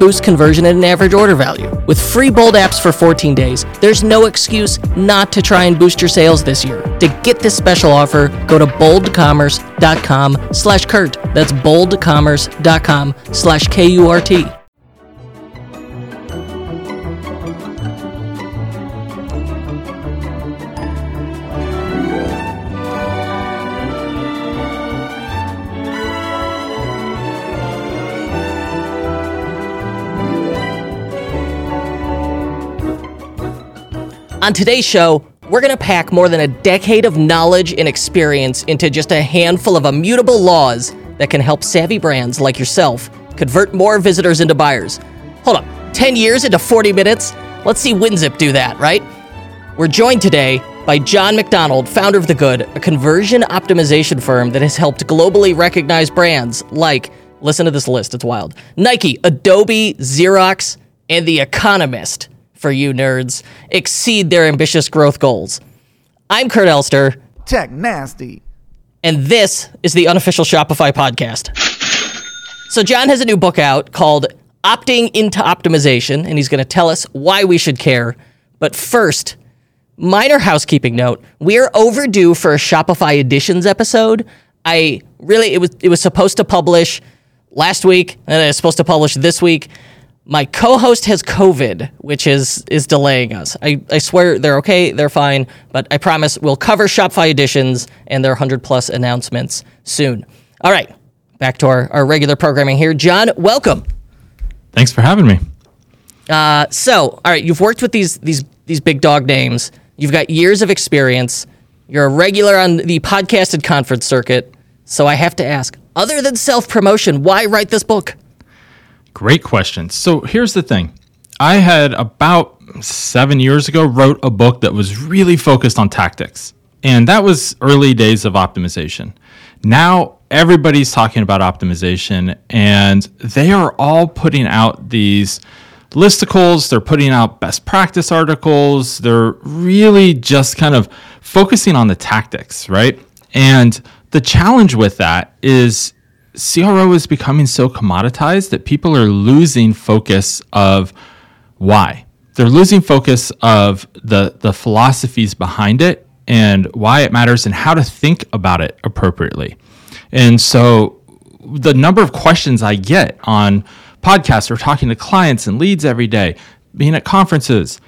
boost conversion and average order value. With free Bold apps for 14 days, there's no excuse not to try and boost your sales this year. To get this special offer, go to boldcommerce.com slash Kurt. That's boldcommerce.com slash K-U-R-T. On today's show, we're going to pack more than a decade of knowledge and experience into just a handful of immutable laws that can help savvy brands like yourself convert more visitors into buyers. Hold up, 10 years into 40 minutes? Let's see WinZip do that, right? We're joined today by Jon MacDonald, founder of The Good, a conversion optimization firm that has helped globally recognized brands like, listen to this list, it's wild Nike, Adobe, Xerox, and The Economist for you nerds exceed their ambitious growth goals. I'm Kurt Elster. Tech nasty. And this is the unofficial Shopify podcast. So, Jon has a new book out called Opting into Optimization, and he's going to tell us why we should care. But first, minor housekeeping note we are overdue for a Shopify Editions episode. I really, it was, it was supposed to publish last week, and it's supposed to publish this week. My co-host has COVID, which is is delaying us. I, I swear they're okay, they're fine, but I promise we'll cover Shopify editions and their 100 plus announcements soon. All right, back to our, our regular programming here. Jon, welcome. Thanks for having me. Uh, so, all right, you've worked with these these these big dog names. You've got years of experience. You're a regular on the podcasted conference circuit. So I have to ask, other than self promotion, why write this book? Great question. So here's the thing. I had about seven years ago wrote a book that was really focused on tactics. And that was early days of optimization. Now everybody's talking about optimization and they are all putting out these listicles, they're putting out best practice articles, they're really just kind of focusing on the tactics, right? And the challenge with that is CRO is becoming so commoditized that people are losing focus of why. They're losing focus of the the philosophies behind it and why it matters and how to think about it appropriately. And so the number of questions I get on podcasts or talking to clients and leads every day, being at conferences,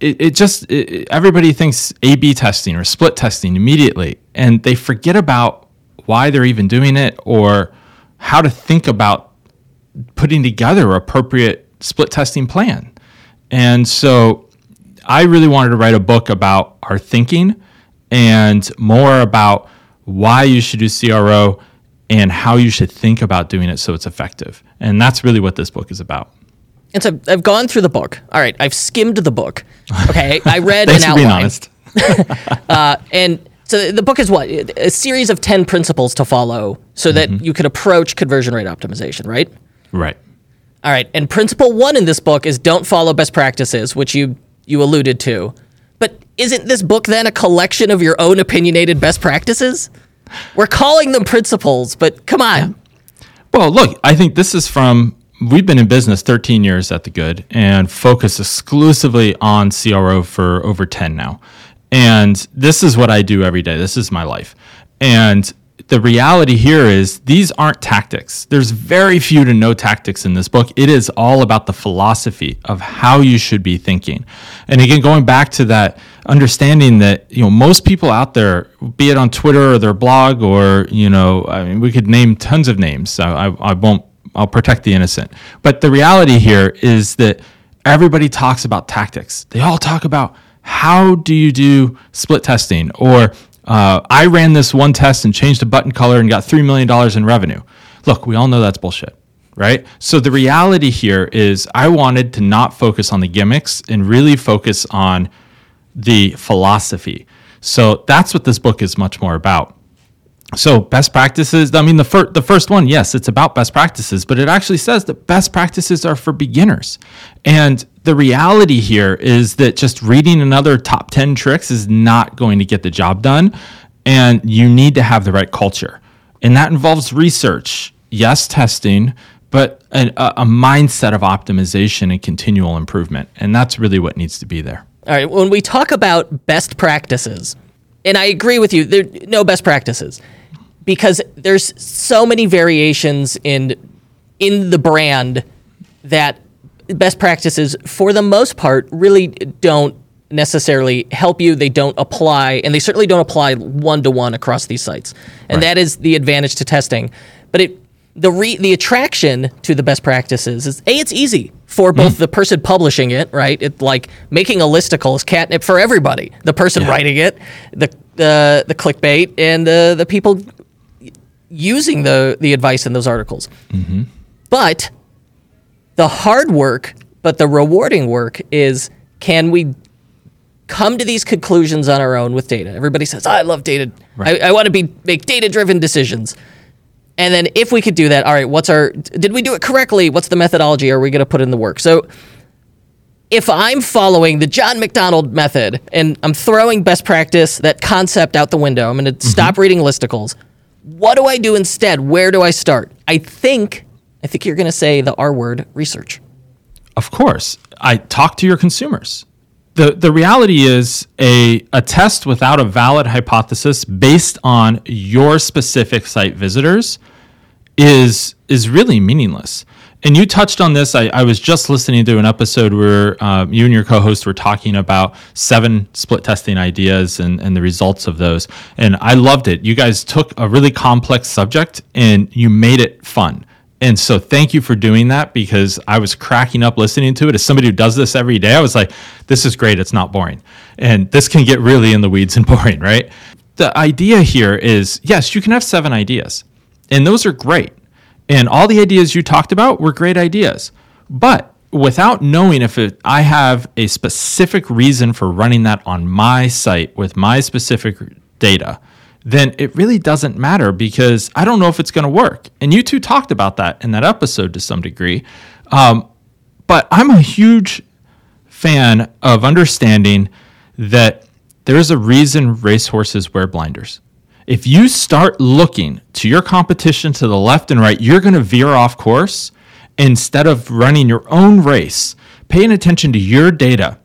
it, it just it, everybody thinks A/B testing or split testing immediately, and they forget about why they're even doing it or how to think about putting together appropriate split testing plan. And so I really wanted to write a book about our thinking and more about why you should do CRO and how you should think about doing it so it's effective. And that's really what this book is about. And so I've gone through the book. All right, I've skimmed the book. Okay, I read Thanks an for outline. being honest. uh, and so the book is what a series of ten principles to follow, so that Mm-hmm. you can approach conversion rate optimization. Right. Right. All right. And principle one in this book is don't follow best practices, which you you alluded to. But isn't this book then a collection of your own opinionated best practices? We're calling them principles, but come on. Well, look, I think this is from we've been in business 13 years at the good and focus exclusively on CRO for over 10 now. And this is what I do every day. This is my life. And the reality here is these aren't tactics. There's very few to no tactics in this book. It is all about the philosophy of how you should be thinking. And again, going back to that understanding that, you know, most people out there, be it on Twitter or their blog or, you know, I mean, we could name tons of names. I, I, I won't, I'll protect the innocent. But the reality here is that everybody talks about tactics. They all talk about how do you do split testing or uh, I ran this one test and changed a button color and got $3 million in revenue. Look, we all know that's bullshit, right? So the reality here is I wanted to not focus on the gimmicks and really focus on the philosophy. So that's what this book is much more about. So best practices, I mean the the first one, yes, it's about best practices, but it actually says that best practices are for beginners. And the reality here is that just reading another top 10 tricks is not going to get the job done. And you need to have the right culture. And that involves research, yes, testing, but a, a mindset of optimization and continual improvement. And that's really what needs to be there. All right. When we talk about best practices, and I agree with you, there are no best practices because there's so many variations in in the brand that best practices, for the most part, really don't necessarily help you. They don't apply, and they certainly don't apply one to one across these sites. And right. that is the advantage to testing. But it the re, the attraction to the best practices is a it's easy for both mm. the person publishing it, right? It like making a listicle is catnip for everybody. The person yeah. writing it, the the the clickbait, and the the people using the the advice in those articles. Mm-hmm. But the hard work, but the rewarding work is can we come to these conclusions on our own with data? Everybody says, oh, I love data. Right. I, I want to be make data driven decisions. And then if we could do that, all right, what's our did we do it correctly? What's the methodology? Are we going to put in the work? So if I'm following the Jon MacDonald method and I'm throwing best practice, that concept out the window, I'm going to mm-hmm. stop reading listicles. What do I do instead? Where do I start? I think I think you're going to say the R word research. Of course. I talk to your consumers. The, the reality is a, a test without a valid hypothesis based on your specific site visitors is is really meaningless. And you touched on this. I, I was just listening to an episode where uh, you and your co host were talking about seven split testing ideas and, and the results of those. And I loved it. You guys took a really complex subject and you made it fun. And so thank you for doing that because I was cracking up listening to it. As somebody who does this every day, I was like, this is great. It's not boring. And this can get really in the weeds and boring, right? The idea here is yes, you can have seven ideas, and those are great. And all the ideas you talked about were great ideas. But without knowing if it, I have a specific reason for running that on my site with my specific data, then it really doesn't matter because I don't know if it's going to work. And you two talked about that in that episode to some degree. Um, but I'm a huge fan of understanding that there's a reason racehorses wear blinders. If you start looking to your competition to the left and right, you're going to veer off course instead of running your own race, paying attention to your data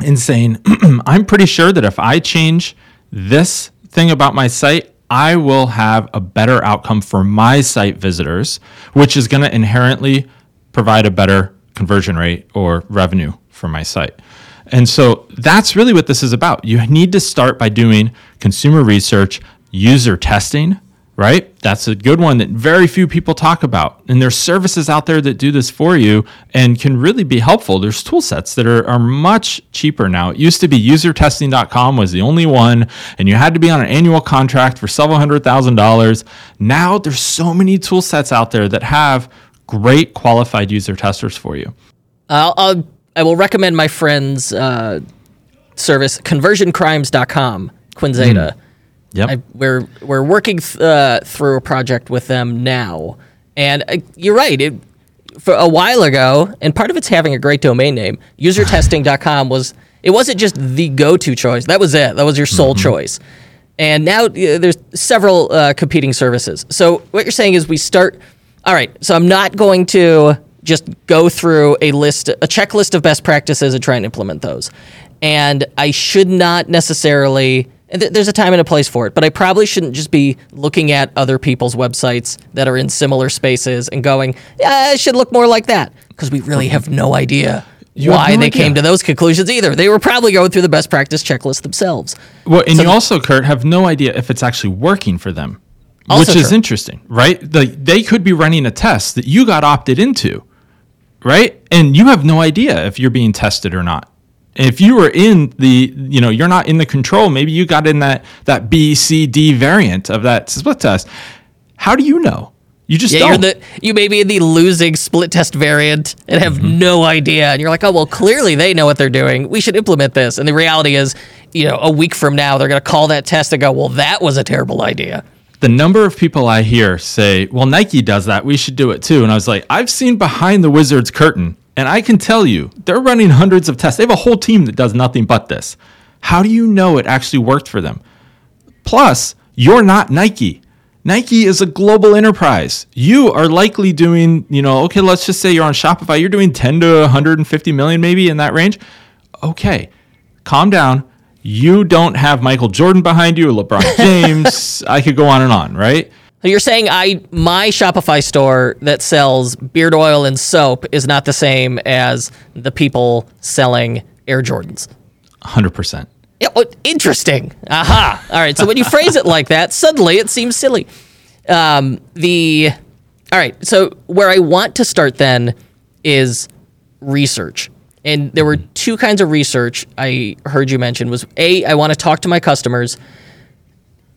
and saying, I'm pretty sure that if I change this thing about my site, I will have a better outcome for my site visitors, which is going to inherently provide a better conversion rate or revenue for my site. And so that's really what this is about. You need to start by doing consumer research, user testing, right? That's a good one that very few people talk about. And there's services out there that do this for you and can really be helpful. There's tool sets that are, are much cheaper now. It used to be usertesting.com was the only one, and you had to be on an annual contract for several hundred thousand dollars. Now there's so many tool sets out there that have great qualified user testers for you. I'll, I'll I will recommend my friend's uh, service, conversioncrimes.com, Quinzeta. Mm Yep. I, we're we're working th- uh, through a project with them now, and uh, you're right. It, for a while ago, and part of it's having a great domain name. Usertesting.com was it wasn't just the go-to choice. That was it. That was your sole mm-hmm. choice. And now uh, there's several uh, competing services. So what you're saying is we start. All right. So I'm not going to just go through a list, a checklist of best practices and try and implement those. And I should not necessarily there's a time and a place for it, but I probably shouldn't just be looking at other people's websites that are in similar spaces and going, yeah, it should look more like that. Because we really have no idea You why no they idea. came to those conclusions either. They were probably going through the best practice checklist themselves. Well, and you also, Kurt, have no idea if it's actually working for them, which is true. interesting, right? The, they could be running a test that you got opted into, right? And you have no idea if you're being tested or not. If you were in the, you know, you're not in the control. Maybe you got in that that B, C, D variant of that split test. How do you know? You just Yeah, don't. you're the you may be in the losing split test variant and have Mm-hmm. no idea, and you're like, oh well, clearly they know what they're doing. We should implement this. And the reality is, you know, a week from now they're going to call that test and go, well, that was a terrible idea. the number of people I hear say, "Well, Nike does that. We should do it too." And I was like, "I've seen behind the Wizards curtain, and I can tell you, they're running hundreds of tests. They have a whole team that does nothing but this. How do you know it actually worked for them? Plus, you're not Nike. Nike is a global enterprise. You are likely doing, you know, okay, let's just say you're on Shopify, you're doing 10 to 150 million maybe in that range. Okay, calm down. You don't have Michael Jordan behind you, LeBron James. I could go on and on, right? So you're saying I my Shopify store that sells beard oil and soap is not the same as the people selling Air Jordans. 100%. Yeah, oh, interesting. Aha. All right. So when you phrase it like that, suddenly it seems silly. Um, the all right. So where I want to start then is research, and there were two kinds of research I heard you mention. Was a I want to talk to my customers,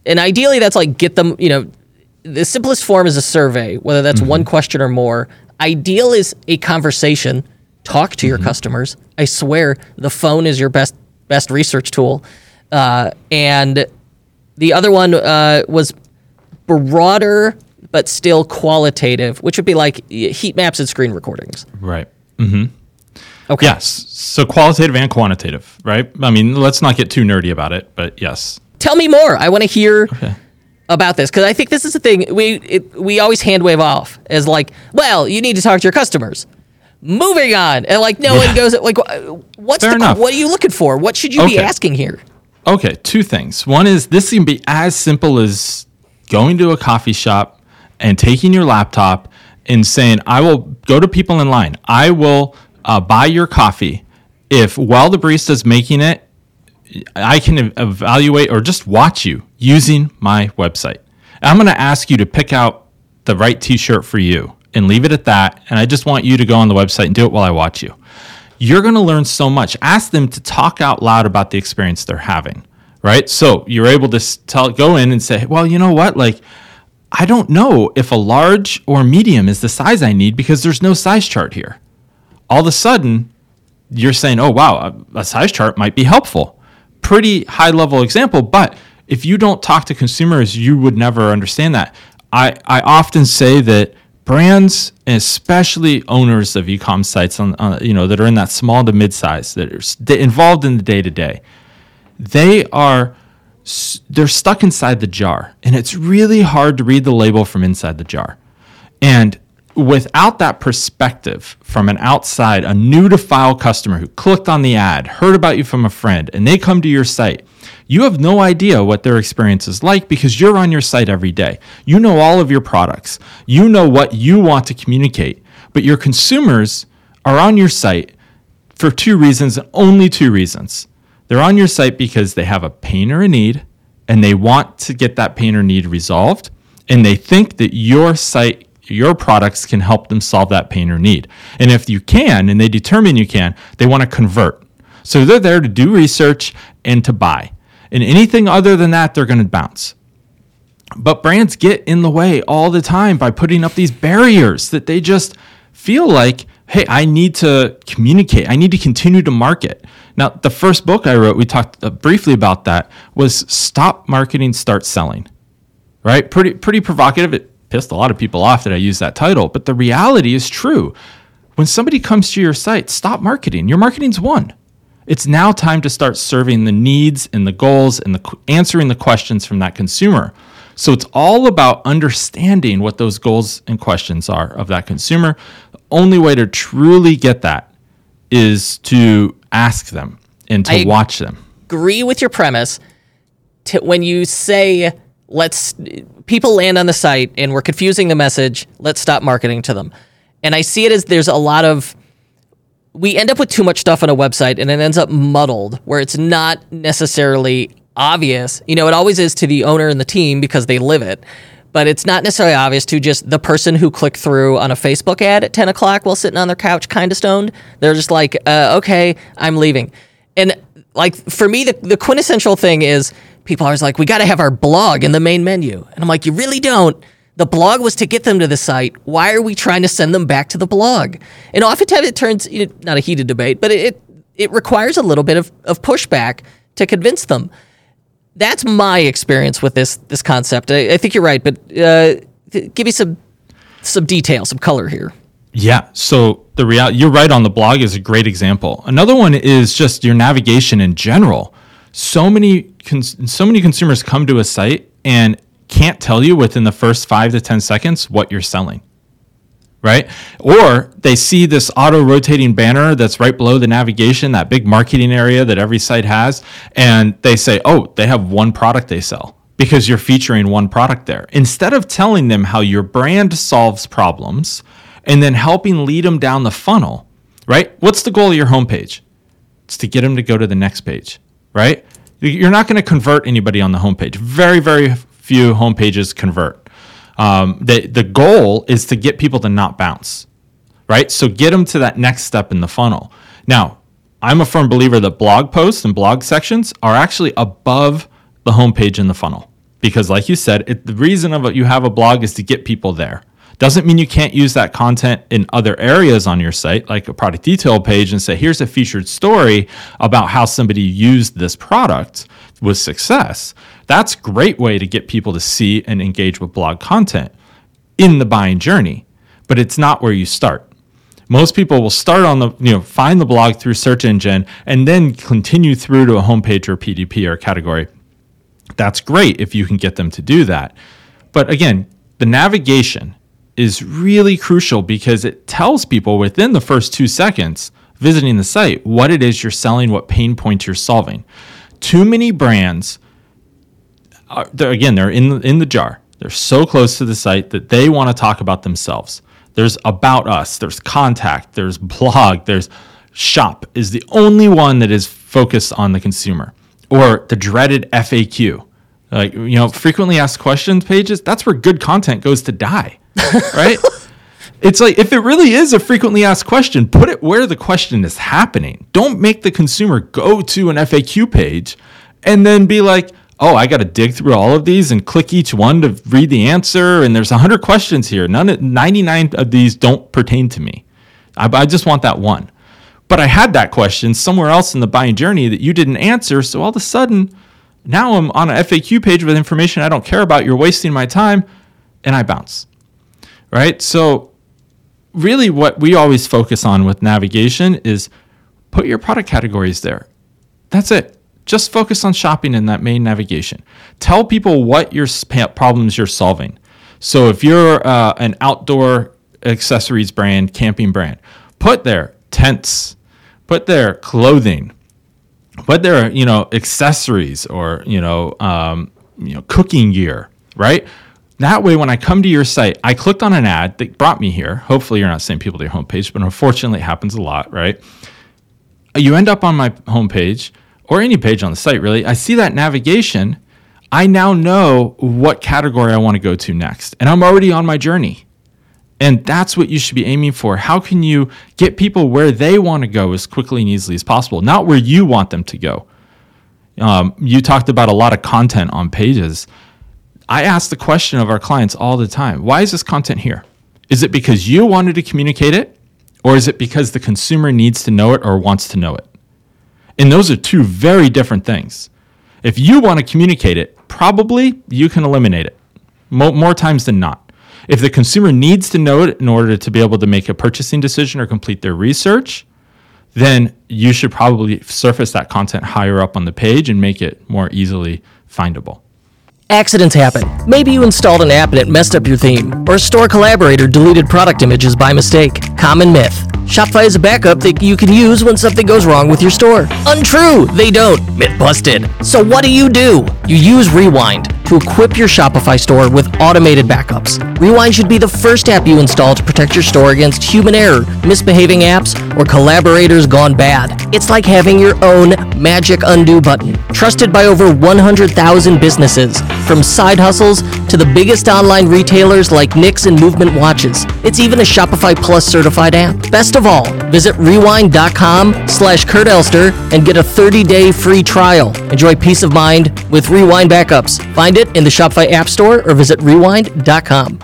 and ideally that's like get them. You know, the simplest form is a survey, whether that's one question or more. Ideal is a conversation. Talk to your customers. I swear, the phone is your best best research tool. Uh, and the other one uh, was broader but still qualitative, which would be like heat maps and screen recordings. Right. Mm-hmm. Okay. Yes. So qualitative and quantitative, right? I mean, let's not get too nerdy about it, but yes. Tell me more. I want to hear about this because I think this is the thing we it, we always hand wave off as like, well, you need to talk to your customers. Moving on, and like no Yeah. one goes like, what's Fair the enough. what are you looking for? What should you be asking here? Okay, two things. One is this can be as simple as going to a coffee shop and taking your laptop and saying, I will go to people in line. I will uh, buy your coffee if while the barista is making it, I can evaluate or just watch you using my website. I'm going to ask you to pick out the right t shirt for you and leave it at that. And I just want you to go on the website and do it while I watch you. You're going to learn so much. Ask them to talk out loud about the experience they're having, right? So you're able to tell, go in and say, well, you know what? Like, I don't know if a large or medium is the size I need because there's no size chart here. All of a sudden, you're saying, oh, wow, a, a size chart might be helpful. Pretty high level example, but if you don't talk to consumers, you would never understand that. I, I often say that brands, and especially owners of e-com sites, on, on you know that are in that small to mid-size, that are involved in the day-to-day, they are they're stuck inside the jar, and it's really hard to read the label from inside the jar. And without that perspective from an outside, a new to file customer who clicked on the ad, heard about you from a friend, and they come to your site, you have no idea what their experience is like because you're on your site every day. You know all of your products, you know what you want to communicate, but your consumers are on your site for two reasons only two reasons. They're on your site because they have a pain or a need and they want to get that pain or need resolved. And they think that your site, your products can help them solve that pain or need. And if you can, and they determine you can, they want to convert. So they're there to do research and to buy. And anything other than that, they're going to bounce. But brands get in the way all the time by putting up these barriers that they just feel like, hey, I need to communicate. I need to continue to market. Now, the first book I wrote, we talked uh, briefly about that, was Stop Marketing, Start Selling. Right? Pretty pretty provocative. It pissed a lot of people off that I used that title, but the reality is true. When somebody comes to your site, stop marketing. Your marketing's won. It's now time to start serving the needs and the goals and the answering the questions from that consumer. So it's all about understanding what those goals and questions are of that consumer. The only way to truly get that is to ask them and to I- watch them. Agree with your premise. to, when you say let's people land on the site and we're confusing the message, let's stop marketing to them. And I see it as there's a lot of we end up with too much stuff on a website and it ends up muddled where it's not necessarily obvious. You know, it always is to the owner and the team because they live it, but it's not necessarily obvious to just the person who clicked through on a Facebook ad at 10 o'clock while sitting on their couch, kind of stoned. They're just like, uh, okay, I'm leaving. And like for me, the, the quintessential thing is people are always like, we got to have our blog in the main menu. And I'm like, you really don't. The blog was to get them to the site. Why are we trying to send them back to the blog? And oftentimes it turns, you know, not a heated debate, but it, it requires a little bit of, of pushback to convince them. That's my experience with this this concept. I, I think you're right, but uh, give me some some detail, some color here. Yeah. So the reality, you're right on the blog is a great example. Another one is just your navigation in general. So many, cons- so many consumers come to a site and can't tell you within the first five to 10 seconds what you're selling. Right. Or they see this auto rotating banner that's right below the navigation, that big marketing area that every site has. And they say, oh, they have one product they sell because you're featuring one product there. Instead of telling them how your brand solves problems, and then helping lead them down the funnel, right? What's the goal of your homepage? It's to get them to go to the next page, right? You're not going to convert anybody on the homepage. Very, very few homepages convert. Um, the, the goal is to get people to not bounce, right? So get them to that next step in the funnel. Now, I'm a firm believer that blog posts and blog sections are actually above the homepage in the funnel because, like you said, it, the reason of it, you have a blog is to get people there. Doesn't mean you can't use that content in other areas on your site, like a product detail page, and say, here's a featured story about how somebody used this product with success. That's a great way to get people to see and engage with blog content in the buying journey, but it's not where you start. Most people will start on the, you know, find the blog through search engine and then continue through to a homepage or PDP or category. That's great if you can get them to do that. But again, the navigation is really crucial because it tells people within the first two seconds visiting the site what it is you're selling, what pain points you're solving. Too many brands, are, they're, again, they're in in the jar. They're so close to the site that they want to talk about themselves. There's about us, there's contact, there's blog, there's shop is the only one that is focused on the consumer or the dreaded FAQ. Like, you know, frequently asked questions pages, that's where good content goes to die right? it's like if it really is a frequently asked question, put it where the question is happening. Don't make the consumer go to an FAQ page and then be like, "Oh, I got to dig through all of these and click each one to read the answer." And there's 100 questions here. None, 99 of these don't pertain to me. I, I just want that one. But I had that question somewhere else in the buying journey that you didn't answer. So all of a sudden, now I'm on an FAQ page with information I don't care about. You're wasting my time, and I bounce right? So, really, what we always focus on with navigation is put your product categories there. That's it. Just focus on shopping in that main navigation. Tell people what your problems you're solving. So, if you're uh, an outdoor accessories brand, camping brand, put there tents, put there clothing, put there you know accessories or you know um, you know cooking gear, right? That way, when I come to your site, I clicked on an ad that brought me here. Hopefully, you're not sending people to your homepage, but unfortunately, it happens a lot, right? You end up on my homepage or any page on the site, really. I see that navigation. I now know what category I want to go to next, and I'm already on my journey. And that's what you should be aiming for. How can you get people where they want to go as quickly and easily as possible, not where you want them to go? Um, you talked about a lot of content on pages. I ask the question of our clients all the time why is this content here? Is it because you wanted to communicate it, or is it because the consumer needs to know it or wants to know it? And those are two very different things. If you want to communicate it, probably you can eliminate it more, more times than not. If the consumer needs to know it in order to be able to make a purchasing decision or complete their research, then you should probably surface that content higher up on the page and make it more easily findable. Accidents happen. Maybe you installed an app and it messed up your theme, or a store collaborator deleted product images by mistake. Common myth. Shopify is a backup that you can use when something goes wrong with your store. Untrue, they don't. Myth busted. So what do you do? You use Rewind to equip your Shopify store with automated backups. Rewind should be the first app you install to protect your store against human error, misbehaving apps, or collaborators gone bad. It's like having your own magic undo button. Trusted by over 100,000 businesses, from side hustles to the biggest online retailers like Knix and Movement Watches. It's even a Shopify Plus certified app. Best of all, visit rewind.com slash Kurt Elster and get a 30-day free trial. Enjoy peace of mind with Rewind backups. Find it in the Shopify App Store or visit rewind.com.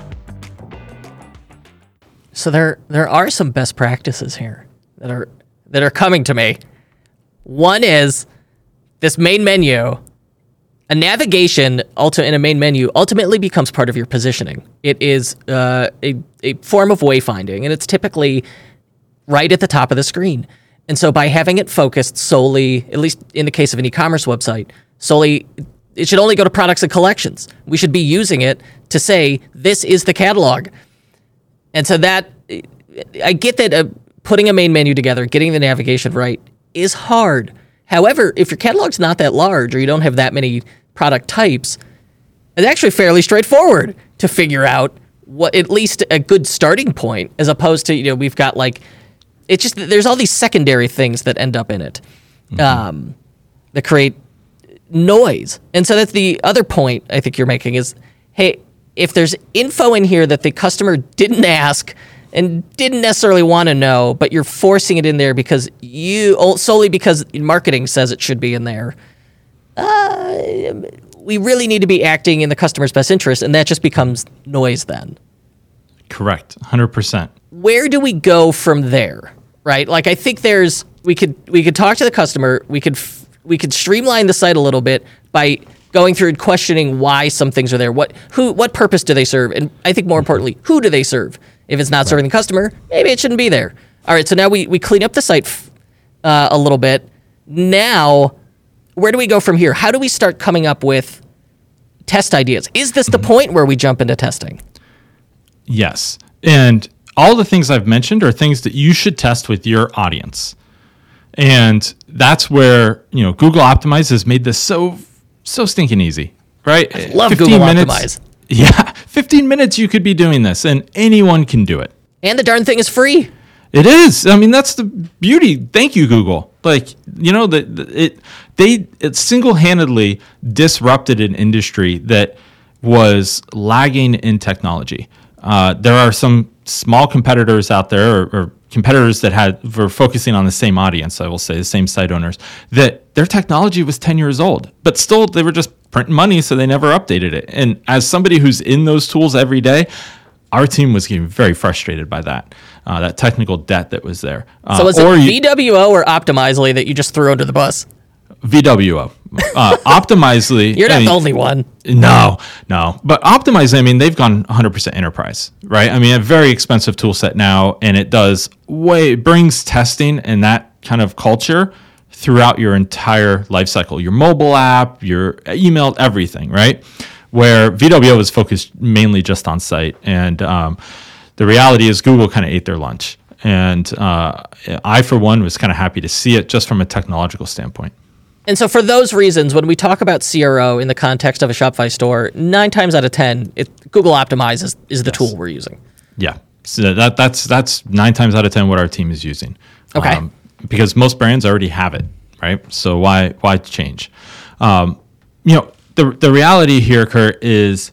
So there there are some best practices here that are that are coming to me. One is this main menu a navigation in a main menu ultimately becomes part of your positioning. It is uh, a, a form of wayfinding, and it's typically right at the top of the screen. And so by having it focused solely, at least in the case of an e-commerce website, solely it should only go to products and collections. We should be using it to say this is the catalog. And so that I get that uh, putting a main menu together, getting the navigation right is hard. However, if your catalog's not that large or you don't have that many product types, it's actually fairly straightforward to figure out what at least a good starting point as opposed to, you know, we've got like it's just there's all these secondary things that end up in it mm-hmm. um, that create noise. And so that's the other point I think you're making is hey, if there's info in here that the customer didn't ask and didn't necessarily want to know, but you're forcing it in there because you solely because marketing says it should be in there. Uh, we really need to be acting in the customer's best interest, and that just becomes noise then. Correct, hundred percent. Where do we go from there? Right, like I think there's we could we could talk to the customer. We could we could streamline the site a little bit by going through and questioning why some things are there. What who what purpose do they serve? And I think more importantly, who do they serve? If it's not right. serving the customer, maybe it shouldn't be there. All right, so now we, we clean up the site uh, a little bit. Now, where do we go from here? How do we start coming up with test ideas? Is this the mm-hmm. point where we jump into testing? Yes. And all the things I've mentioned are things that you should test with your audience. And that's where, you know, Google Optimize has made this so so stinking easy, right? I love Google minutes, Optimize. Yeah, 15 minutes you could be doing this and anyone can do it. And the darn thing is free. It is. I mean, that's the beauty. Thank you, Google. Like, you know, that it they it single-handedly disrupted an industry that was lagging in technology. Uh, there are some small competitors out there, or, or competitors that had were focusing on the same audience. I will say the same site owners that their technology was 10 years old, but still they were just printing money, so they never updated it. And as somebody who's in those tools every day, our team was getting very frustrated by that, uh, that technical debt that was there. Uh, so was it you, VWO or Optimizely that you just threw under the bus? VWO. Uh, Optimizely. You're not I mean, the only one. No, no. But Optimizely, I mean, they've gone 100% enterprise, right? I mean, a very expensive tool set now, and it does way, it brings testing and that kind of culture throughout your entire lifecycle your mobile app, your email, everything, right? Where VWO is focused mainly just on site. And um, the reality is, Google kind of ate their lunch. And uh, I, for one, was kind of happy to see it just from a technological standpoint. And so, for those reasons, when we talk about CRO in the context of a Shopify store, nine times out of ten, it, Google Optimize is, is the yes. tool we're using. Yeah, so that that's that's nine times out of ten what our team is using. Okay. Um, because most brands already have it, right? So why why change? Um, you know, the the reality here, Kurt, is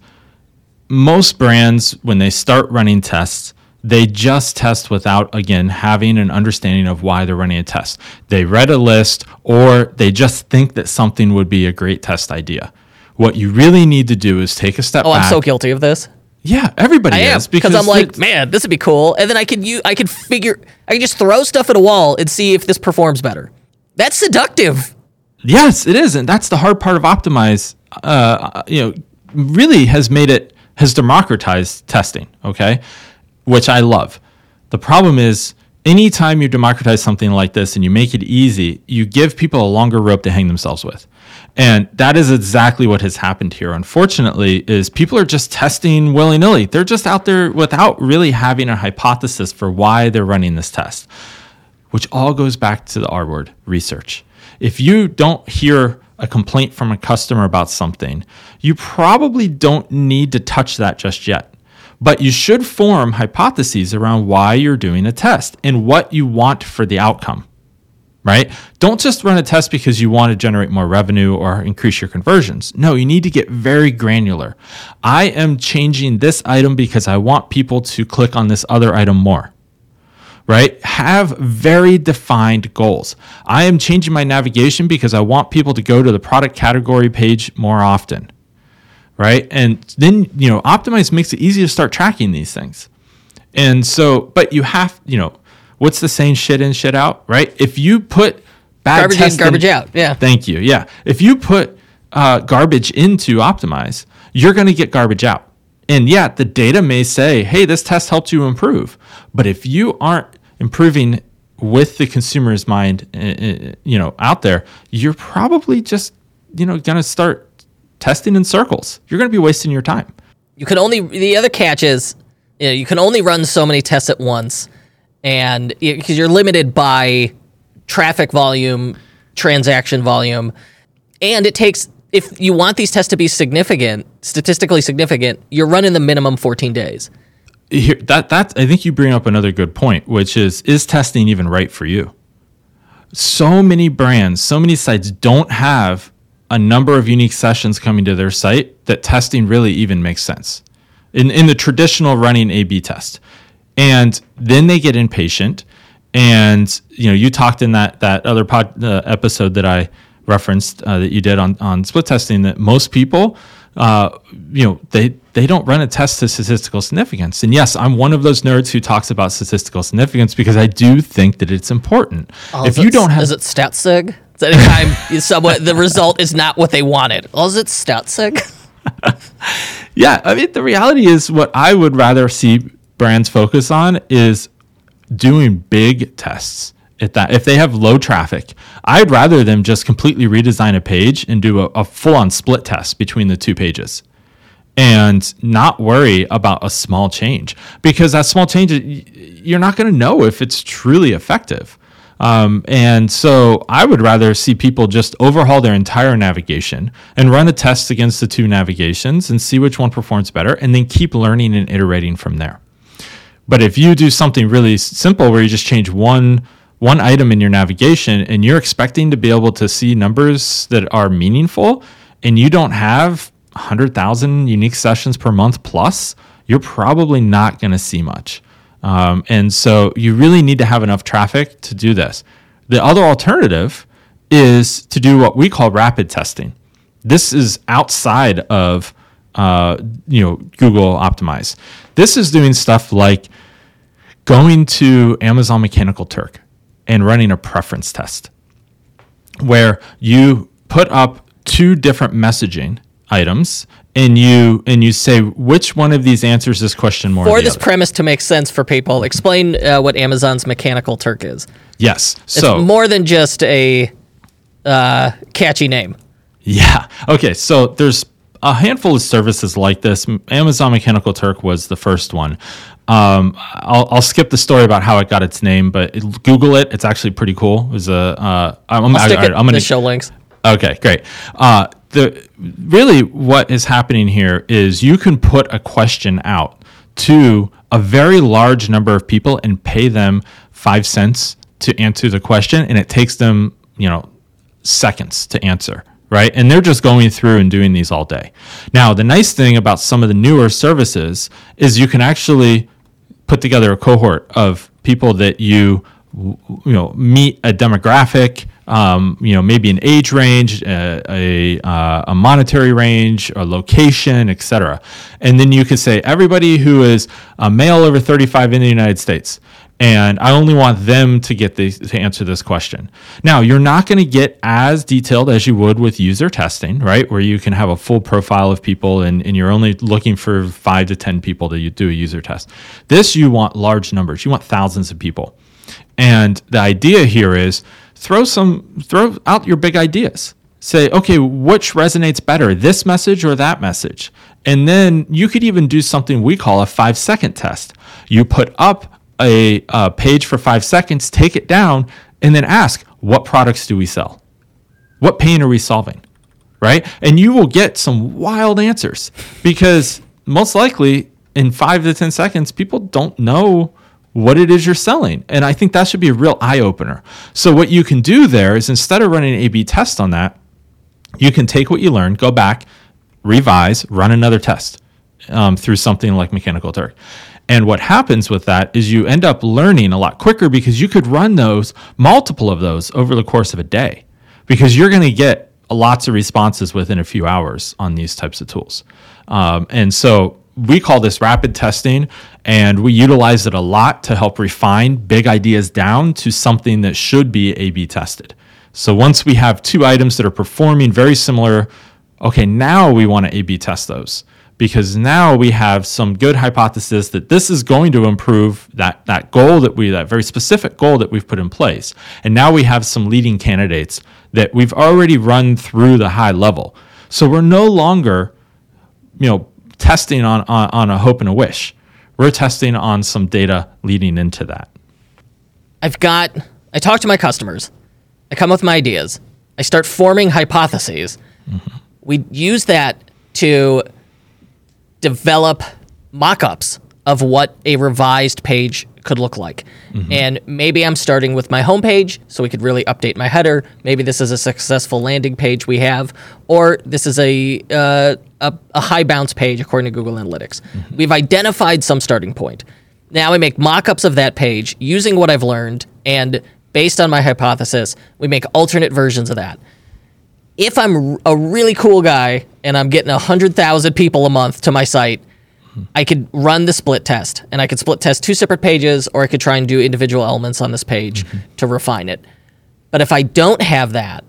most brands when they start running tests, they just test without again having an understanding of why they're running a test. They read a list or they just think that something would be a great test idea. What you really need to do is take a step oh, back. I'm so guilty of this. Yeah, everybody I is because I'm like, man, this would be cool, and then I could you I could figure I could just throw stuff at a wall and see if this performs better. That's seductive. Yes, it is, and that's the hard part of optimize. Uh, you know, really has made it has democratized testing. Okay, which I love. The problem is anytime you democratize something like this and you make it easy, you give people a longer rope to hang themselves with. And that is exactly what has happened here. Unfortunately, is people are just testing willy-nilly. They're just out there without really having a hypothesis for why they're running this test. Which all goes back to the R word, research. If you don't hear a complaint from a customer about something, you probably don't need to touch that just yet. But you should form hypotheses around why you're doing a test and what you want for the outcome right? Don't just run a test because you want to generate more revenue or increase your conversions. No, you need to get very granular. I am changing this item because I want people to click on this other item more. Right? Have very defined goals. I am changing my navigation because I want people to go to the product category page more often. Right? And then, you know, Optimize makes it easy to start tracking these things. And so, but you have, you know, what's the saying shit in shit out right? If you put bad garbage in garbage out. Yeah. Thank you. Yeah. If you put uh, garbage into optimize you're going to get garbage out. And yeah the data may say hey this test helped you improve. But if you aren't improving with the consumer's mind uh, uh, you know out there you're probably just you know going to start testing in circles you're going to be wasting your time you can only the other catch is you, know, you can only run so many tests at once and because you're limited by traffic volume, transaction volume, and it takes if you want these tests to be significant, statistically significant, you're running the minimum 14 days. Here, that that I think you bring up another good point, which is is testing even right for you? So many brands, so many sites don't have a number of unique sessions coming to their site that testing really even makes sense. In in the traditional running A/B test, and then they get impatient and you know you talked in that that other pod uh, episode that i referenced uh, that you did on on split testing that most people uh, you know they they don't run a test to statistical significance. And yes i'm one of those nerds who talks about statistical significance because i do think that it's important. Oh, if you don't have is it stat sig anytime someone the result is not what they wanted. Oh, is it stat sig yeah i mean the reality is what i would rather see brands focus on is doing big tests at that if they have low traffic. I'd rather them just completely redesign a page and do a, a full-on split test between the two pages and not worry about a small change because that small change you're not going to know if it's truly effective um, and so I would rather see people just overhaul their entire navigation and run a test against the two navigations and see which one performs better and then keep learning and iterating from there. But if you do something really simple where you just change one one item in your navigation and you're expecting to be able to see numbers that are meaningful and you don't have 100,000 unique sessions per month plus, you're probably not going to see much. Um, and so you really need to have enough traffic to do this. The other alternative is to do what we call rapid testing. This is outside of uh, you know Google Optimize. This is doing stuff like going to Amazon Mechanical Turk and running a preference test where you put up two different messaging items and you and you say which one of these answers this question more for this other. premise to make sense for people explain uh, what amazon's mechanical turk is yes so it's more than just a uh, catchy name yeah okay so there's a handful of services like this. Amazon Mechanical Turk was the first one. Um, I'll, I'll, skip the story about how it got its name, but it, Google it. It's actually pretty cool. It was a. Uh, I'm, I'll stick I, I'm gonna, the show links. Okay, great. Uh, the really what is happening here is you can put a question out to a very large number of people and pay them five cents to answer the question, and it takes them you know seconds to answer right? And they're just going through and doing these all day. Now, the nice thing about some of the newer services is you can actually put together a cohort of people that you you know meet a demographic um, you know maybe an age range a, a, uh, a monetary range a location etc and then you can say everybody who is a male over 35 in the united states and I only want them to get the, to answer this question. Now, you're not going to get as detailed as you would with user testing, right? Where you can have a full profile of people and, and you're only looking for five to 10 people to do a user test. This, you want large numbers, you want thousands of people. And the idea here is throw some, throw out your big ideas say, okay, which resonates better, this message or that message? And then you could even do something we call a five second test. You put up a, a page for five seconds, take it down, and then ask, what products do we sell? What pain are we solving? Right? And you will get some wild answers because most likely in five to 10 seconds, people don't know what it is you're selling. And I think that should be a real eye opener. So, what you can do there is instead of running an A B test on that, you can take what you learned, go back, revise, run another test um, through something like Mechanical Turk. And what happens with that is you end up learning a lot quicker because you could run those, multiple of those, over the course of a day because you're going to get lots of responses within a few hours on these types of tools. Um, and so we call this rapid testing, and we utilize it a lot to help refine big ideas down to something that should be A B tested. So once we have two items that are performing very similar, okay, now we want to A B test those because now we have some good hypothesis that this is going to improve that, that goal that we, that very specific goal that we've put in place. And now we have some leading candidates that we've already run through the high level. So we're no longer, you know, testing on, on, on a hope and a wish. We're testing on some data leading into that. I've got, I talk to my customers, I come with my ideas, I start forming hypotheses. Mm-hmm. We use that to develop mock ups of what a revised page could look like. Mm-hmm. And maybe I'm starting with my homepage so we could really update my header. Maybe this is a successful landing page we have, or this is a, uh, a, a, high bounce page according to Google Analytics. Mm-hmm. We've identified some starting point. Now we make mock ups of that page using what I've learned, and based on my hypothesis, we make alternate versions of that. If I'm a really cool guy and I'm getting 100,000 people a month to my site, I could run the split test and I could split test two separate pages or I could try and do individual elements on this page mm-hmm. to refine it. But if I don't have that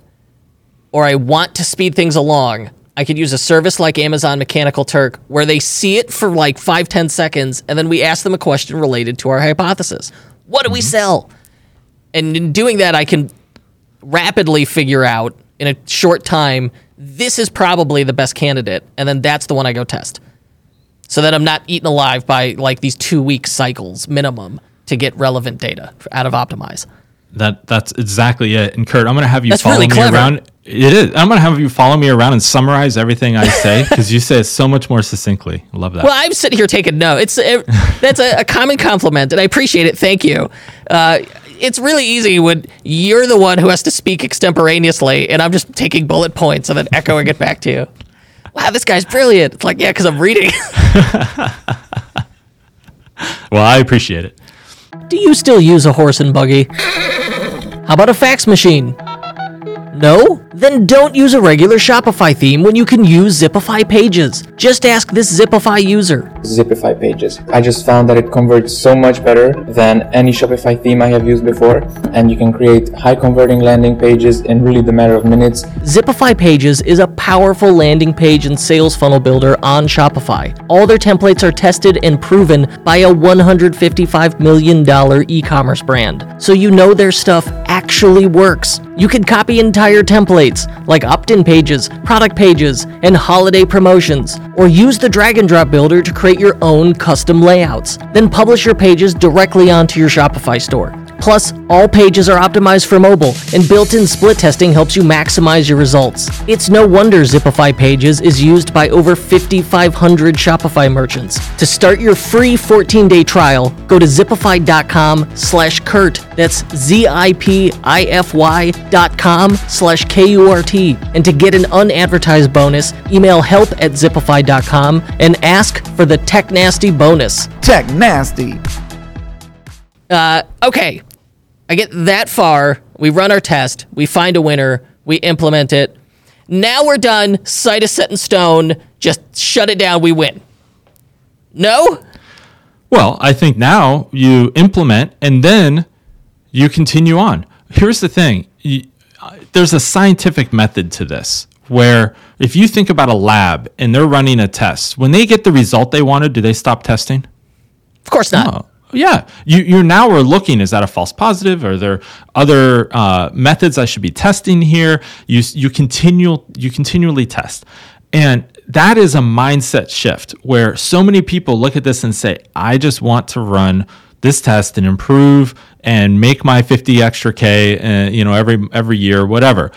or I want to speed things along, I could use a service like Amazon Mechanical Turk where they see it for like five, ten seconds and then we ask them a question related to our hypothesis. What do mm-hmm. we sell? And in doing that, I can rapidly figure out in a short time this is probably the best candidate. And then that's the one I go test so that I'm not eaten alive by like these two week cycles minimum to get relevant data out of Optimize. That that's exactly it. And Kurt, I'm going to have you that's follow really me clever. around. It is. I'm going to have you follow me around and summarize everything I say because you say it so much more succinctly. Love that. Well, I'm sitting here taking notes. It, that's a, a, common compliment, and I appreciate it. Thank you. Uh, it's really easy when you're the one who has to speak extemporaneously, and I'm just taking bullet points and then echoing it back to you wow, this guy's brilliant. It's like, yeah, because I'm reading. well, I appreciate it. Do you still use a horse and buggy? How about a fax machine? No? Then don't use a regular Shopify theme when you can use Zipify Pages. Just ask this Zipify user. Zipify Pages. I just found that it converts so much better than any Shopify theme I have used before, and you can create high converting landing pages in really the matter of minutes. Zipify Pages is a powerful landing page and sales funnel builder on Shopify. All their templates are tested and proven by a $155 million e commerce brand, so you know their stuff actually works. You can copy entire templates like opt in pages, product pages, and holiday promotions, or use the drag and drop builder to create your own custom layouts. Then publish your pages directly onto your Shopify store. Plus, all pages are optimized for mobile, and built in split testing helps you maximize your results. It's no wonder Zipify Pages is used by over 5,500 Shopify merchants. To start your free 14 day trial, go to zipify.com slash Kurt. That's Z I P I F Y dot com slash K U R T. And to get an unadvertised bonus, email help at zipify.com and ask for the Tech Nasty bonus. Tech Nasty. Uh, okay, I get that far. We run our test. We find a winner. We implement it. Now we're done. Site is set in stone. Just shut it down. We win. No? Well, I think now you implement and then you continue on. Here's the thing you, uh, there's a scientific method to this where if you think about a lab and they're running a test, when they get the result they wanted, do they stop testing? Of course not. No Yeah, you you now are looking. Is that a false positive? Are there other uh, methods I should be testing here? You you continual you continually test, and that is a mindset shift where so many people look at this and say, I just want to run this test and improve and make my 50 extra K, uh, you know, every, every year, whatever.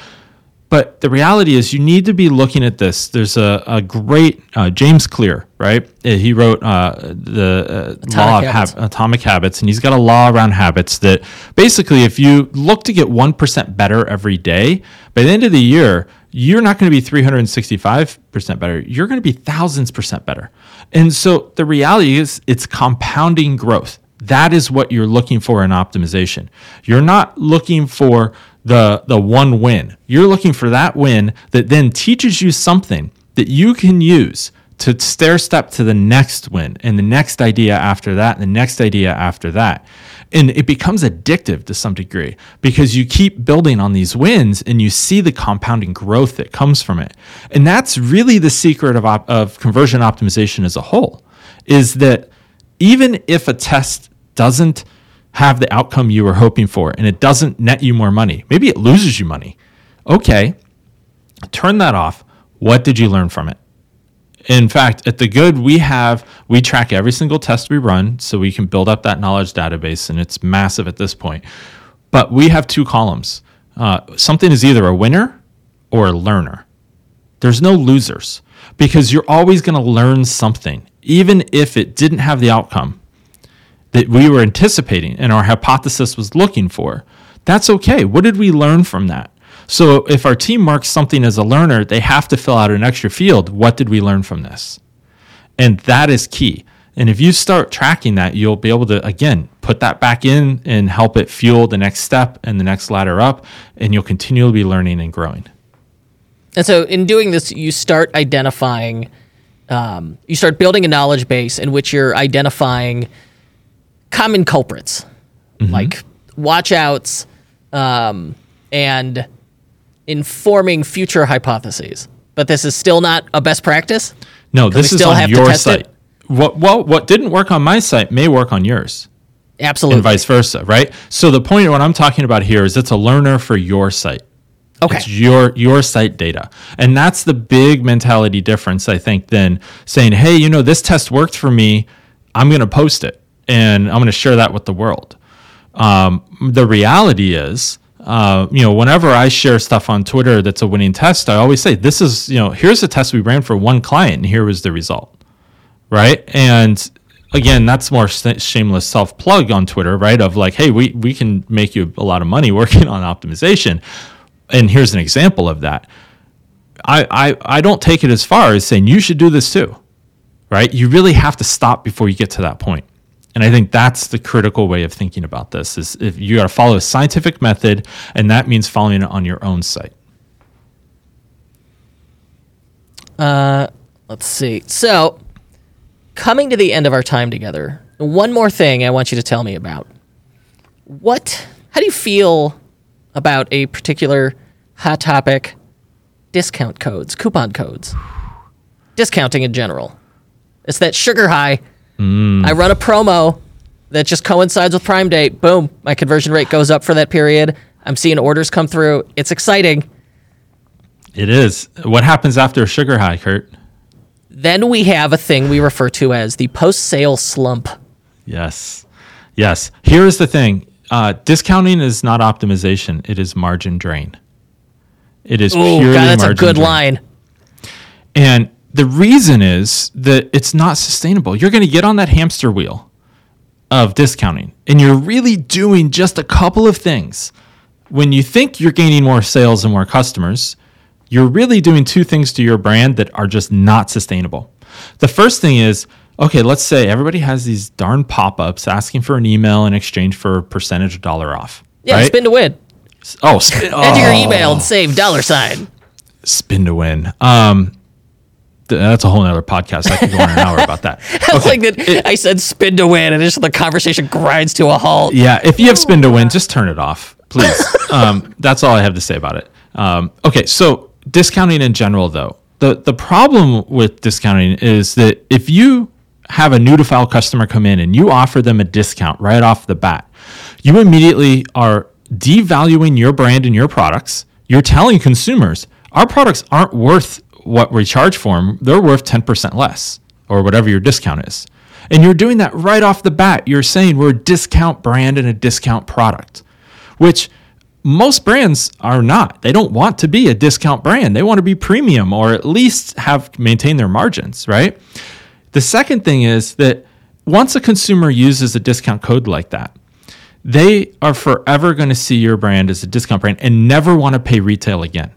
But the reality is, you need to be looking at this. There's a, a great uh, James Clear, right? Uh, he wrote uh, the uh, law of Habits. atomic habits, and he's got a law around habits that basically, if you look to get one percent better every day, by the end of the year, you're not going to be 365% better. You're going to be thousands percent better. And so the reality is, it's compounding growth. That is what you're looking for in optimization. You're not looking for the the one win. You're looking for that win that then teaches you something that you can use to stair step to the next win and the next idea after that and the next idea after that. And it becomes addictive to some degree because you keep building on these wins and you see the compounding growth that comes from it. And that's really the secret of, op- of conversion optimization as a whole is that even if a test doesn't have the outcome you were hoping for and it doesn't net you more money, maybe it loses you money. Okay, turn that off. What did you learn from it? In fact, at the good, we have we track every single test we run, so we can build up that knowledge database, and it's massive at this point. But we have two columns. Uh, something is either a winner or a learner. There's no losers because you're always going to learn something, even if it didn't have the outcome that we were anticipating and our hypothesis was looking for. That's okay. What did we learn from that? So if our team marks something as a learner, they have to fill out an extra field. What did we learn from this? And that is key. And if you start tracking that, you'll be able to, again, put that back in and help it fuel the next step and the next ladder up. And you'll continually be learning and growing. And so, in doing this, you start identifying, um, you start building a knowledge base in which you're identifying common culprits, like watchouts um, and informing future hypotheses. But this is still not a best practice. No, this is still on have to your test site. it? What well, what didn't work on my site may work on yours, Absolutely. and vice versa, right? So the point of what I'm talking about here is it's a learner for your site. okay. It's your your site data. And that's the big mentality difference, I think, than saying, hey, you know, this test worked for me. I'm going to post it and I'm going to share that with the world. Um, the reality is, uh, you know, whenever I share stuff on Twitter that's a winning test, I always say, this is, you know, here's a test we ran for one client and here was the result. Right. And again, that's more shameless self plug on Twitter, right? Of like, hey, we, we can make you a lot of money working on optimization and here's an example of that. I, I, I don't take it as far as saying you should do this too, right? You really have to stop before you get to that point. And I think that's the critical way of thinking about this is if you got to follow a scientific method, and that means following it on your own site. Uh, let's see. So, coming to the end of our time together, one more thing I want you to tell me about. What, how do you feel about a particular hot topic discount codes, coupon codes? Discounting in general. It's that sugar high. I run a promo that just coincides with Prime Day. Boom, my conversion rate goes up for that period. I'm seeing orders come through. It's exciting. It is. What happens after a sugar high, Kurt? Then we have a thing we refer to as the post sale slump. Yes. Yes. Here's the thing uh, discounting is not optimization, it is margin drain. It is pure. Oh, purely God, that's a good drain. line. And the reason is that it's not sustainable. You're going to get on that hamster wheel of discounting, and you're really doing just a couple of things. When you think you're gaining more sales and more customers, you're really doing two things to your brand that are just not sustainable. The first thing is okay, let's say everybody has these darn pop ups asking for an email in exchange for a percentage of dollar off. Yeah, right? spin to win. oh, spin, Enter your oh, email and save dollar sign. spin to win. Um, that's a whole nother podcast. I could go on an hour about that. It's like that. I said spin to win, and just the conversation grinds to a halt. Yeah, if you have spin to win, just turn it off, please. um, that's all I have to say about it. Um, okay, so discounting in general, though, the the problem with discounting is that if you have a new to file customer come in and you offer them a discount right off the bat, you immediately are devaluing your brand and your products. You're telling consumers our products aren't worth what we charge for them, they're worth 10% less or whatever your discount is. And you're doing that right off the bat. You're saying we're a discount brand and a discount product, which most brands are not. They don't want to be a discount brand. They want to be premium or at least have maintain their margins, right? The second thing is that once a consumer uses a discount code like that, they are forever going to see your brand as a discount brand and never want to pay retail again.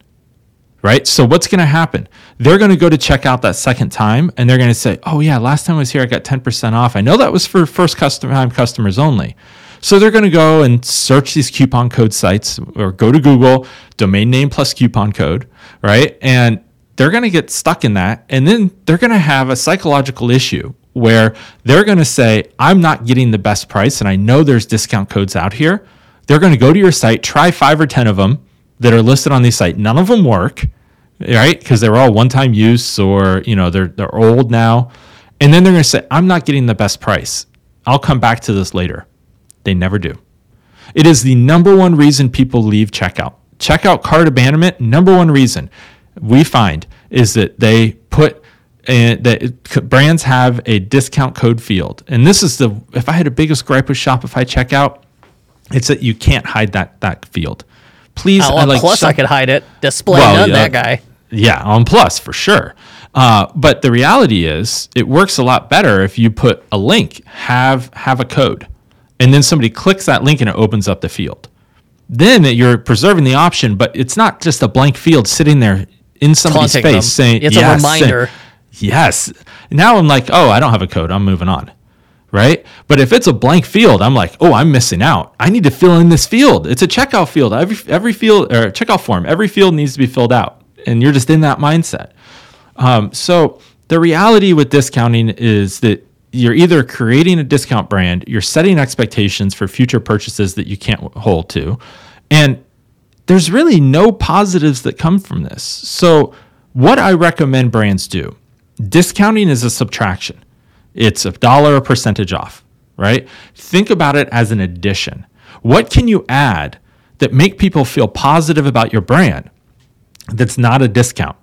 Right? So what's going to happen? They're going to go to check out that second time and they're going to say, "Oh yeah, last time I was here I got 10% off. I know that was for first customer time customers only." So they're going to go and search these coupon code sites or go to Google, domain name plus coupon code, right? And they're going to get stuck in that. And then they're going to have a psychological issue where they're going to say, I'm not getting the best price. And I know there's discount codes out here. They're going to go to your site, try five or 10 of them that are listed on the site. None of them work, right? Because they're all one time use or, you know, they're, they're old now. And then they're going to say, I'm not getting the best price. I'll come back to this later. They never do. It is the number one reason people leave checkout. Checkout cart abandonment, number one reason we find is that they put a, that brands have a discount code field. And this is the if I had a biggest gripe with Shopify checkout, it's that you can't hide that that field. Please, I on like plus, I could hide it. Display Well, none, yeah. that guy. yeah, on Plus for sure. Uh, but the reality is, it works a lot better if you put a link, have have a code, and then somebody clicks that link and it opens up the field. Then you're preserving the option, but it's not just a blank field sitting there in somebody's Taunting face them. saying, It's a yes, saying- reminder. yes. Now I'm like, oh, I don't have a code. I'm moving on. Right. But if it's a blank field, I'm like, oh, I'm missing out. I need to fill in this field. It's a checkout field. Every, every field or checkout form, every field needs to be filled out. And you're just in that mindset. Um, so the reality with discounting is that you're either creating a discount brand, you're setting expectations for future purchases that you can't hold to, and there's really no positives that come from this. So, what I recommend brands do discounting is a subtraction, it's a dollar a percentage off, right? Think about it as an addition. What can you add that make people feel positive about your brand that's not a discount?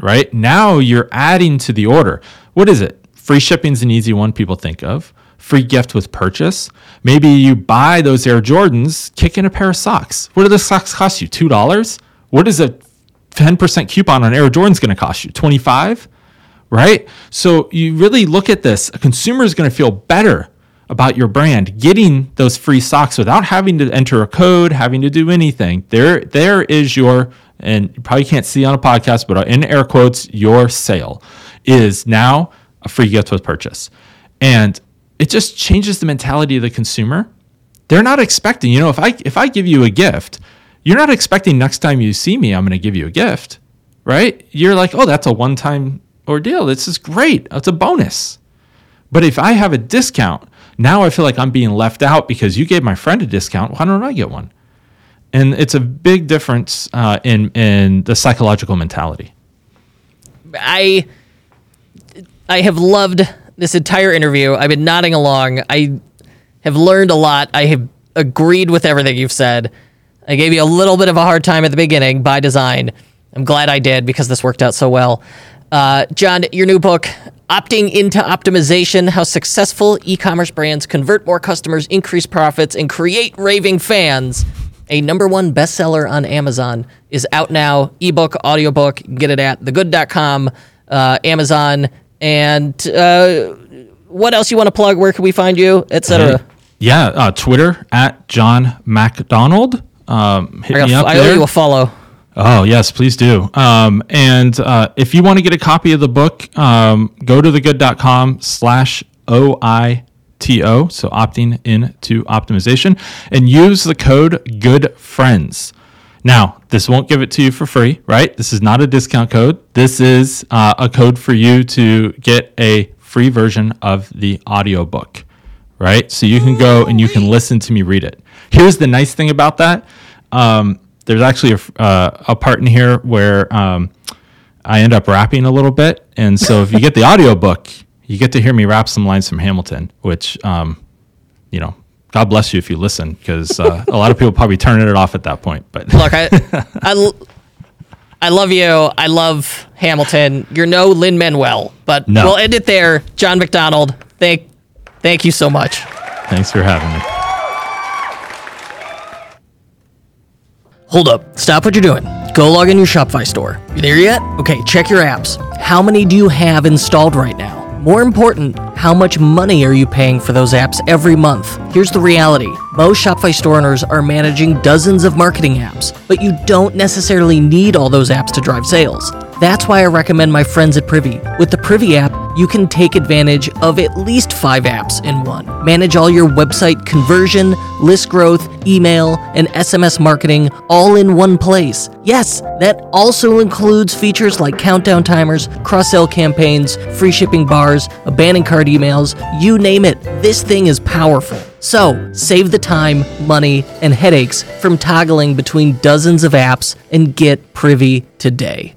right? Now you're adding to the order. What is it? Free shipping's an easy one people think of. Free gift with purchase. Maybe you buy those Air Jordans, kick in a pair of socks. What do the socks cost you? Two dollars? What is a 10% coupon on Air Jordans going to cost you? 25? Right? So you really look at this. A consumer is going to feel better about your brand getting those free socks without having to enter a code, having to do anything. There, there is your, and you probably can't see on a podcast, but in air quotes, your sale is now a free gift with purchase. And it just changes the mentality of the consumer. They're not expecting, you know, if I if I give you a gift, you're not expecting next time you see me, I'm going to give you a gift, right? You're like, oh, that's a one-time ordeal. This is great. It's a bonus. But if I have a discount, now I feel like I'm being left out because you gave my friend a discount. Why don't I get one? And it's a big difference uh, in in the psychological mentality. I I have loved this entire interview. I've been nodding along. I have learned a lot. I have agreed with everything you've said. I gave you a little bit of a hard time at the beginning by design. I'm glad I did because this worked out so well. Uh, Jon, your new book, Opting into Optimization How Successful E Commerce Brands Convert More Customers, Increase Profits, and Create Raving Fans, a number one bestseller on Amazon, is out now. Ebook, audiobook, get it at thegood.com, uh, Amazon. And uh, what else you want to plug? Where can we find you, etc.? Yeah, uh, Twitter at Jon MacDonald. Um, hit I, me up I owe there. you a follow. Oh, yes, please do. Um, and uh, if you want to get a copy of the book, um, go to thegood.com slash OITO, so opting into optimization, and use the code Good Friends. Now, this won't give it to you for free, right? This is not a discount code. This is uh, a code for you to get a free version of the audiobook, right? So you can go and you can listen to me read it. Here's the nice thing about that. Um, there's actually a, uh, a part in here where um, I end up rapping a little bit. And so if you get the audiobook, you get to hear me rap some lines from Hamilton, which, um, you know, God bless you if you listen, because uh, a lot of people probably turning it off at that point. But Look, I, I, l- I love you. I love Hamilton. You're no Lin Manuel, but No. we'll end it there. Jon MacDonald, thank, thank you so much. thanks for having me. Hold up. Stop what you're doing. Go log in your Shopify store. You there yet? Okay, check your apps. How many do you have installed right now? More important, how much money are you paying for those apps every month? Here's the reality most Shopify store owners are managing dozens of marketing apps, but you don't necessarily need all those apps to drive sales. That's why I recommend my friends at Privy. With the Privy app, you can take advantage of at least five apps in one. Manage all your website conversion, list growth, email, and SMS marketing all in one place. Yes, that also includes features like countdown timers, cross sell campaigns, free shipping bars, abandoned cart emails you name it. This thing is powerful. So, save the time, money, and headaches from toggling between dozens of apps and get Privy today.